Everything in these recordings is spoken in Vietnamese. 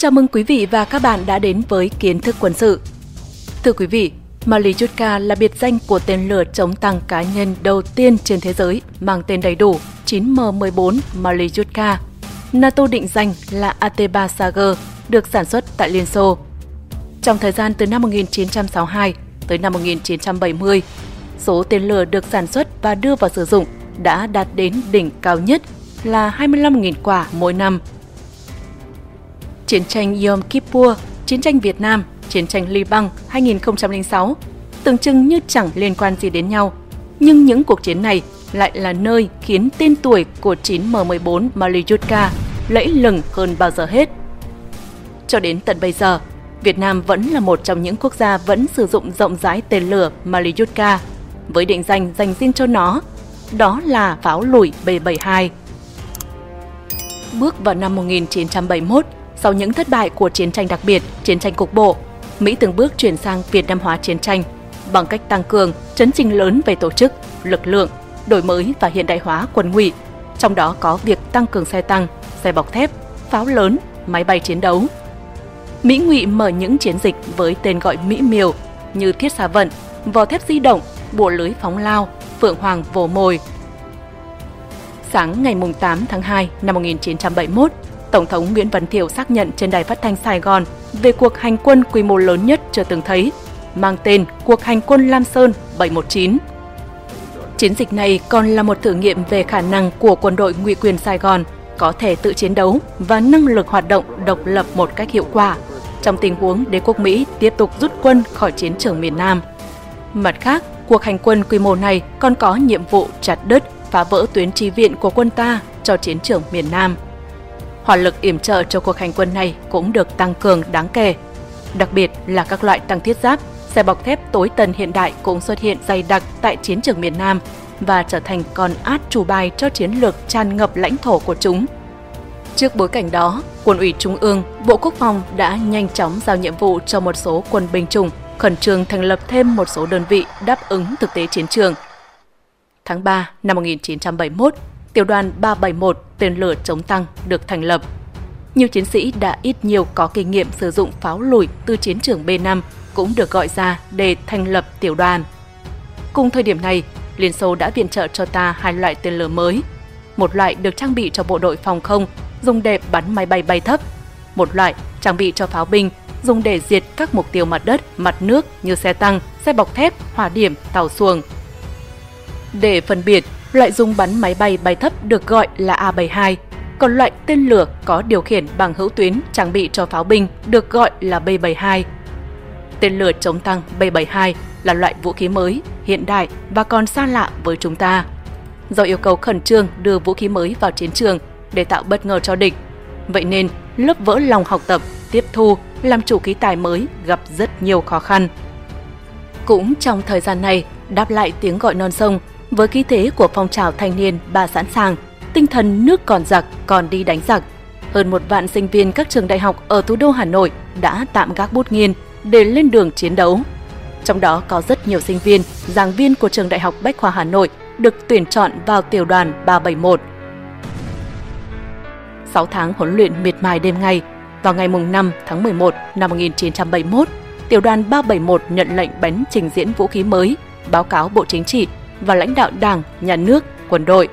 Chào mừng quý vị và các bạn đã đến với kiến thức quân sự. Thưa quý vị, Malichutka là biệt danh của tên lửa chống tăng cá nhân đầu tiên trên thế giới mang tên đầy đủ 9M14 Malichutka. NATO định danh là AT-3 Sager, được sản xuất tại Liên Xô. Trong thời gian từ năm 1962 tới năm 1970, số tên lửa được sản xuất và đưa vào sử dụng đã đạt đến đỉnh cao nhất là 25.000 quả mỗi năm. Chiến tranh Yom Kippur, chiến tranh Việt Nam, chiến tranh Liban 2006 tưởng chừng như chẳng liên quan gì đến nhau. Nhưng những cuộc chiến này lại là nơi khiến tên tuổi của 9M14 Malyutka lẫy lừng hơn bao giờ hết. Cho đến tận bây giờ, Việt Nam vẫn là một trong những quốc gia vẫn sử dụng rộng rãi tên lửa Malyutka với định danh dành riêng cho nó, đó là pháo lùi B-72. Bước vào năm 1971, sau những thất bại của chiến tranh đặc biệt, chiến tranh cục bộ, Mỹ từng bước chuyển sang Việt Nam hóa chiến tranh bằng cách tăng cường, chấn trình lớn về tổ chức, lực lượng, đổi mới và hiện đại hóa quân ngụy, trong đó có việc tăng cường xe tăng, xe bọc thép, pháo lớn, máy bay chiến đấu. Mỹ ngụy mở những chiến dịch với tên gọi Mỹ miều như thiết xà vận, vò thép di động, bùa lưới phóng lao, phượng hoàng vồ mồi. Sáng ngày 8 tháng 2 năm 1971, Tổng thống Nguyễn Văn Thiệu xác nhận trên đài phát thanh Sài Gòn về cuộc hành quân quy mô lớn nhất chưa từng thấy, mang tên Cuộc hành quân Lam Sơn 719. Chiến dịch này còn là một thử nghiệm về khả năng của quân đội ngụy quyền Sài Gòn có thể tự chiến đấu và năng lực hoạt động độc lập một cách hiệu quả trong tình huống đế quốc Mỹ tiếp tục rút quân khỏi chiến trường miền Nam. Mặt khác, cuộc hành quân quy mô này còn có nhiệm vụ chặt đứt, phá vỡ tuyến chi viện của quân ta cho chiến trường miền Nam – hỏa lực yểm trợ cho cuộc hành quân này cũng được tăng cường đáng kể. Đặc biệt là các loại tăng thiết giáp, xe bọc thép tối tân hiện đại cũng xuất hiện dày đặc tại chiến trường miền Nam và trở thành con át chủ bài cho chiến lược tràn ngập lãnh thổ của chúng. Trước bối cảnh đó, Quân ủy Trung ương, Bộ Quốc phòng đã nhanh chóng giao nhiệm vụ cho một số quân binh chủng khẩn trương thành lập thêm một số đơn vị đáp ứng thực tế chiến trường. Tháng 3 năm 1971, tiểu đoàn 371 tên lửa chống tăng được thành lập. Nhiều chiến sĩ đã ít nhiều có kinh nghiệm sử dụng pháo lùi từ chiến trường B5 cũng được gọi ra để thành lập tiểu đoàn. Cùng thời điểm này, Liên Xô đã viện trợ cho ta hai loại tên lửa mới. Một loại được trang bị cho bộ đội phòng không, dùng để bắn máy bay bay thấp. Một loại trang bị cho pháo binh, dùng để diệt các mục tiêu mặt đất, mặt nước như xe tăng, xe bọc thép, hỏa điểm, tàu xuồng. Để phân biệt, Loại dùng bắn máy bay bay thấp được gọi là A-72, còn loại tên lửa có điều khiển bằng hữu tuyến trang bị cho pháo binh được gọi là B-72. Tên lửa chống tăng B-72 là loại vũ khí mới, hiện đại và còn xa lạ với chúng ta. Do yêu cầu khẩn trương đưa vũ khí mới vào chiến trường để tạo bất ngờ cho địch, vậy nên lớp vỡ lòng học tập, tiếp thu, làm chủ khí tài mới gặp rất nhiều khó khăn. Cũng trong thời gian này, đáp lại tiếng gọi non sông, với khí thế của phong trào thanh niên ba sẵn sàng, tinh thần nước còn giặc còn đi đánh giặc. Hơn một vạn sinh viên các trường đại học ở thủ đô Hà Nội đã tạm gác bút nghiên để lên đường chiến đấu. Trong đó có rất nhiều sinh viên, giảng viên của trường Đại học Bách khoa Hà Nội được tuyển chọn vào tiểu đoàn 371. 6 tháng huấn luyện miệt mài đêm ngày, vào ngày 5 tháng 11 năm 1971, tiểu đoàn 371 nhận lệnh bắn trình diễn vũ khí mới, báo cáo Bộ Chính trị và lãnh đạo Đảng, Nhà nước, quân đội.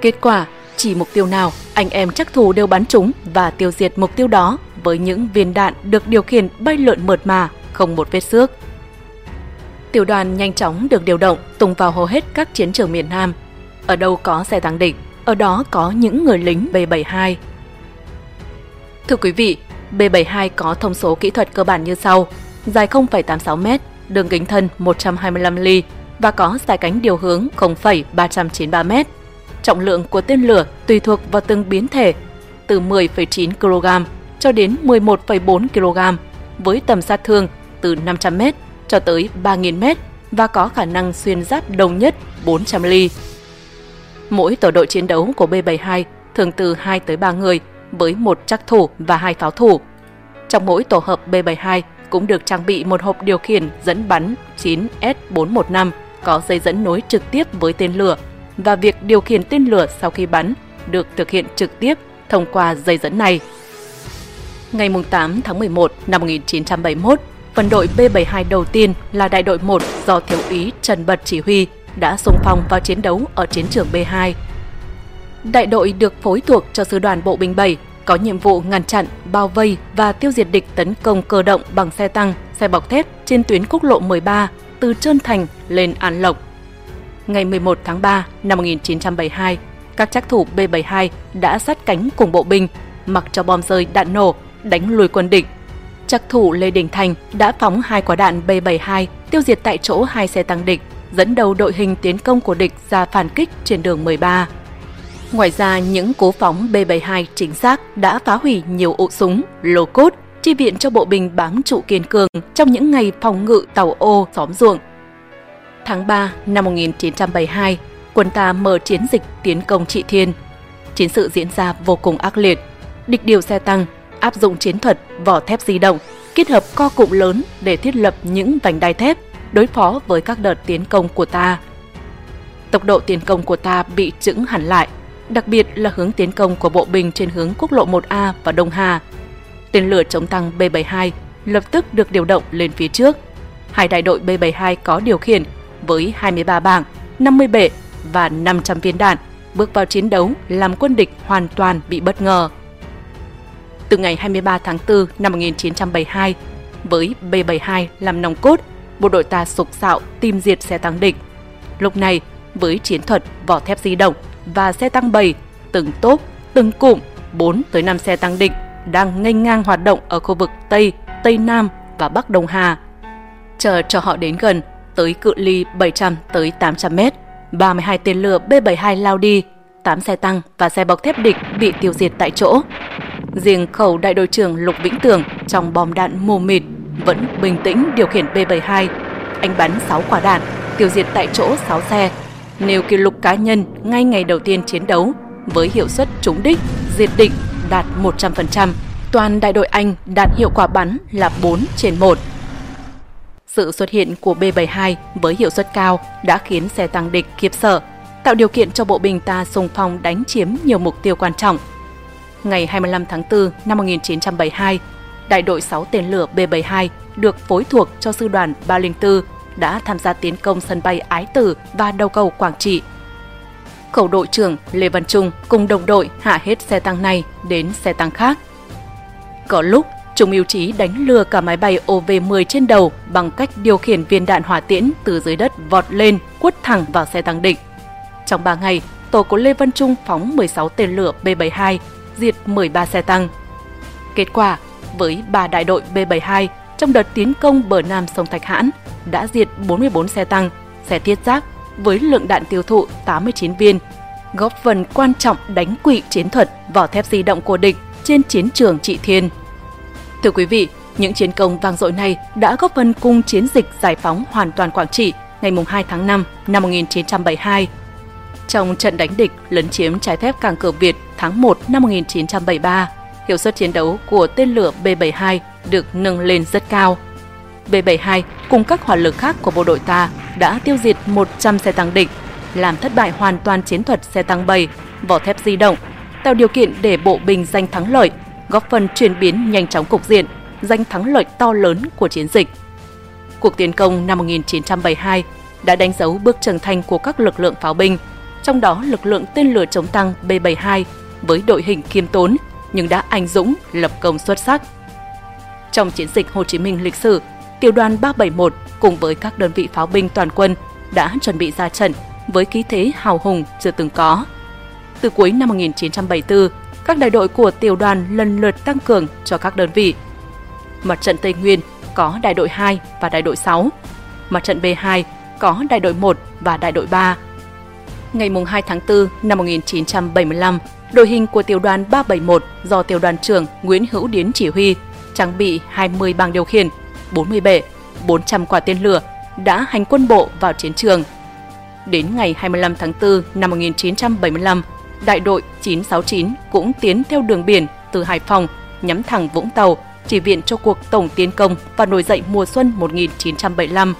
Kết quả, chỉ mục tiêu nào, anh em chắc thù đều bắn trúng và tiêu diệt mục tiêu đó với những viên đạn được điều khiển bay lượn mượt mà, không một vết xước. Tiểu đoàn nhanh chóng được điều động tung vào hầu hết các chiến trường miền Nam. Ở đâu có xe tăng địch, ở đó có những người lính B-72. Thưa quý vị, B-72 có thông số kỹ thuật cơ bản như sau. Dài 0,86m, đường kính thân 125 ly, và có dài cánh điều hướng 0,393 m. Trọng lượng của tên lửa tùy thuộc vào từng biến thể, từ 10,9 kg cho đến 11,4 kg, với tầm sát thương từ 500 m cho tới 3.000 m và có khả năng xuyên giáp đồng nhất 400 ly. Mỗi tổ đội chiến đấu của B-72 thường từ 2 tới 3 người với một chắc thủ và hai pháo thủ. Trong mỗi tổ hợp B-72 cũng được trang bị một hộp điều khiển dẫn bắn 9S415 có dây dẫn nối trực tiếp với tên lửa và việc điều khiển tên lửa sau khi bắn được thực hiện trực tiếp thông qua dây dẫn này. Ngày 8 tháng 11 năm 1971, phần đội B-72 đầu tiên là đại đội 1 do Thiếu úy Trần Bật chỉ huy đã xung phong vào chiến đấu ở chiến trường B2. Đại đội được phối thuộc cho sư đoàn bộ binh 7 có nhiệm vụ ngăn chặn, bao vây và tiêu diệt địch tấn công cơ động bằng xe tăng, xe bọc thép trên tuyến quốc lộ 13 từ Trơn Thành lên An Lộc. Ngày 11 tháng 3 năm 1972, các chắc thủ B-72 đã sát cánh cùng bộ binh, mặc cho bom rơi đạn nổ, đánh lùi quân địch. Chắc thủ Lê Đình Thành đã phóng hai quả đạn B-72 tiêu diệt tại chỗ hai xe tăng địch, dẫn đầu đội hình tiến công của địch ra phản kích trên đường 13. Ngoài ra, những cố phóng B-72 chính xác đã phá hủy nhiều ụ súng, lô cốt, chi viện cho bộ binh bám trụ kiên cường trong những ngày phòng ngự tàu ô xóm ruộng. Tháng 3 năm 1972, quân ta mở chiến dịch tiến công Trị Thiên. Chiến sự diễn ra vô cùng ác liệt. Địch điều xe tăng, áp dụng chiến thuật vỏ thép di động, kết hợp co cụm lớn để thiết lập những vành đai thép đối phó với các đợt tiến công của ta. Tốc độ tiến công của ta bị chững hẳn lại – đặc biệt là hướng tiến công của bộ binh trên hướng quốc lộ 1A và Đông Hà. Tên lửa chống tăng B-72 lập tức được điều động lên phía trước. Hai đại đội B-72 có điều khiển với 23 bảng, 50 bệ và 500 viên đạn bước vào chiến đấu làm quân địch hoàn toàn bị bất ngờ. Từ ngày 23 tháng 4 năm 1972, với B-72 làm nòng cốt, bộ đội ta sục sạo tìm diệt xe tăng địch. Lúc này, với chiến thuật vỏ thép di động và xe tăng bầy, từng tốp, từng cụm, 4 tới 5 xe tăng địch đang nghênh ngang hoạt động ở khu vực Tây, Tây Nam và Bắc Đông Hà. Chờ cho họ đến gần, tới cự ly 700 tới 800 mét, 32 tên lửa B-72 lao đi, 8 xe tăng và xe bọc thép địch bị tiêu diệt tại chỗ. Riêng khẩu đại đội trưởng Lục Vĩnh Tường trong bom đạn mù mịt vẫn bình tĩnh điều khiển B-72. Anh bắn 6 quả đạn, tiêu diệt tại chỗ 6 xe nêu kỷ lục cá nhân ngay ngày đầu tiên chiến đấu với hiệu suất trúng đích, diệt địch đạt 100%. Toàn đại đội Anh đạt hiệu quả bắn là 4 trên 1. Sự xuất hiện của B-72 với hiệu suất cao đã khiến xe tăng địch khiếp sợ, tạo điều kiện cho bộ binh ta xung phong đánh chiếm nhiều mục tiêu quan trọng. Ngày 25 tháng 4 năm 1972, đại đội 6 tên lửa B-72 được phối thuộc cho sư đoàn 304 đã tham gia tiến công sân bay Ái Tử và đầu cầu Quảng Trị. Khẩu đội trưởng Lê Văn Trung cùng đồng đội hạ hết xe tăng này đến xe tăng khác. Có lúc, Trung yêu trí đánh lừa cả máy bay OV-10 trên đầu bằng cách điều khiển viên đạn hỏa tiễn từ dưới đất vọt lên, quất thẳng vào xe tăng địch. Trong 3 ngày, tổ của Lê Văn Trung phóng 16 tên lửa B-72, diệt 13 xe tăng. Kết quả, với 3 đại đội B-72 trong đợt tiến công bờ nam sông Thạch Hãn, đã diệt 44 xe tăng, xe thiết giáp với lượng đạn tiêu thụ 89 viên, góp phần quan trọng đánh quỵ chiến thuật vỏ thép di động của địch trên chiến trường Trị Thiên. Thưa quý vị, những chiến công vang dội này đã góp phần cùng chiến dịch giải phóng hoàn toàn Quảng Trị ngày 2 tháng 5 năm 1972. Trong trận đánh địch lấn chiếm trái phép cảng cửa Việt tháng 1 năm 1973, hiệu suất chiến đấu của tên lửa B-72 được nâng lên rất cao – B-72 cùng các hỏa lực khác của bộ đội ta đã tiêu diệt 100 xe tăng địch, làm thất bại hoàn toàn chiến thuật xe tăng 7, vỏ thép di động, tạo điều kiện để bộ binh giành thắng lợi, góp phần chuyển biến nhanh chóng cục diện, giành thắng lợi to lớn của chiến dịch. Cuộc tiến công năm 1972 đã đánh dấu bước trưởng thành của các lực lượng pháo binh, trong đó lực lượng tên lửa chống tăng B-72 với đội hình kiêm tốn nhưng đã anh dũng lập công xuất sắc. Trong chiến dịch Hồ Chí Minh lịch sử, tiểu đoàn 371 cùng với các đơn vị pháo binh toàn quân đã chuẩn bị ra trận với khí thế hào hùng chưa từng có. Từ cuối năm 1974, các đại đội của tiểu đoàn lần lượt tăng cường cho các đơn vị. Mặt trận Tây Nguyên có đại đội 2 và đại đội 6. Mặt trận B2 có đại đội 1 và đại đội 3. Ngày 2 tháng 4 năm 1975, đội hình của tiểu đoàn 371 do tiểu đoàn trưởng Nguyễn Hữu Điến chỉ huy, trang bị 20 băng điều khiển, 40 bệ, 400 quả tên lửa đã hành quân bộ vào chiến trường. Đến ngày 25 tháng 4 năm 1975, đại đội 969 cũng tiến theo đường biển từ Hải Phòng nhắm thẳng Vũng Tàu chỉ viện cho cuộc tổng tiến công và nổi dậy mùa xuân 1975.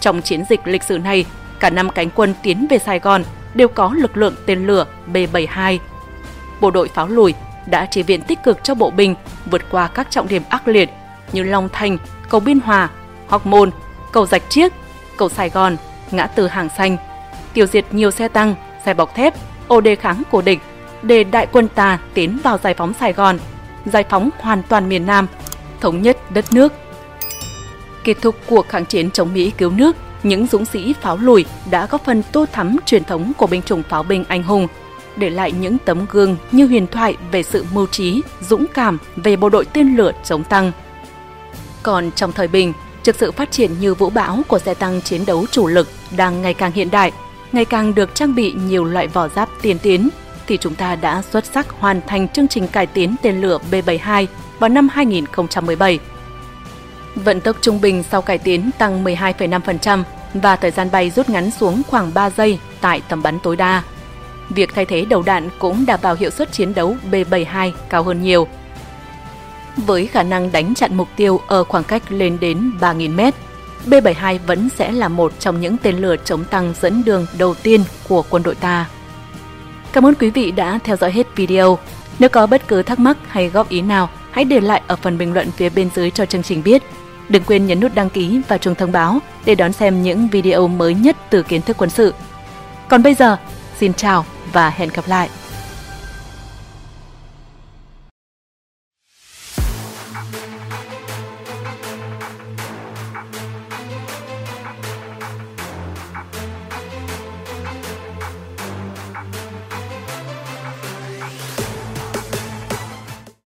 Trong chiến dịch lịch sử này, cả năm cánh quân tiến về Sài Gòn đều có lực lượng tên lửa B-72. Bộ đội pháo lùi đã chỉ viện tích cực cho bộ binh vượt qua các trọng điểm ác liệt như Long Thành, cầu Biên Hòa, Hóc Môn, cầu Dạch Chiếc, cầu Sài Gòn, ngã tư Hàng Xanh, tiêu diệt nhiều xe tăng, xe bọc thép, ô đề kháng của địch để đại quân ta tiến vào giải phóng Sài Gòn, giải phóng hoàn toàn miền Nam, thống nhất đất nước. Kết thúc cuộc kháng chiến chống Mỹ cứu nước, những dũng sĩ pháo lùi đã góp phần tô thắm truyền thống của binh chủng pháo binh anh hùng, để lại những tấm gương như huyền thoại về sự mưu trí, dũng cảm về bộ đội tên lửa chống tăng. Còn trong thời bình, trước sự phát triển như vũ bão của xe tăng chiến đấu chủ lực đang ngày càng hiện đại, ngày càng được trang bị nhiều loại vỏ giáp tiên tiến, thì chúng ta đã xuất sắc hoàn thành chương trình cải tiến tên lửa B-72 vào năm 2017. Vận tốc trung bình sau cải tiến tăng 12,5% và thời gian bay rút ngắn xuống khoảng 3 giây tại tầm bắn tối đa. Việc thay thế đầu đạn cũng đảm bảo hiệu suất chiến đấu B-72 cao hơn nhiều. Với khả năng đánh chặn mục tiêu ở khoảng cách lên đến 3.000 mét, B-72 vẫn sẽ là một trong những tên lửa chống tăng dẫn đường đầu tiên của quân đội ta. Cảm ơn quý vị đã theo dõi hết video. Nếu có bất cứ thắc mắc hay góp ý nào, hãy để lại ở phần bình luận phía bên dưới cho chương trình biết. Đừng quên nhấn nút đăng ký và chuông thông báo để đón xem những video mới nhất từ kiến thức quân sự. Còn bây giờ, xin chào và hẹn gặp lại!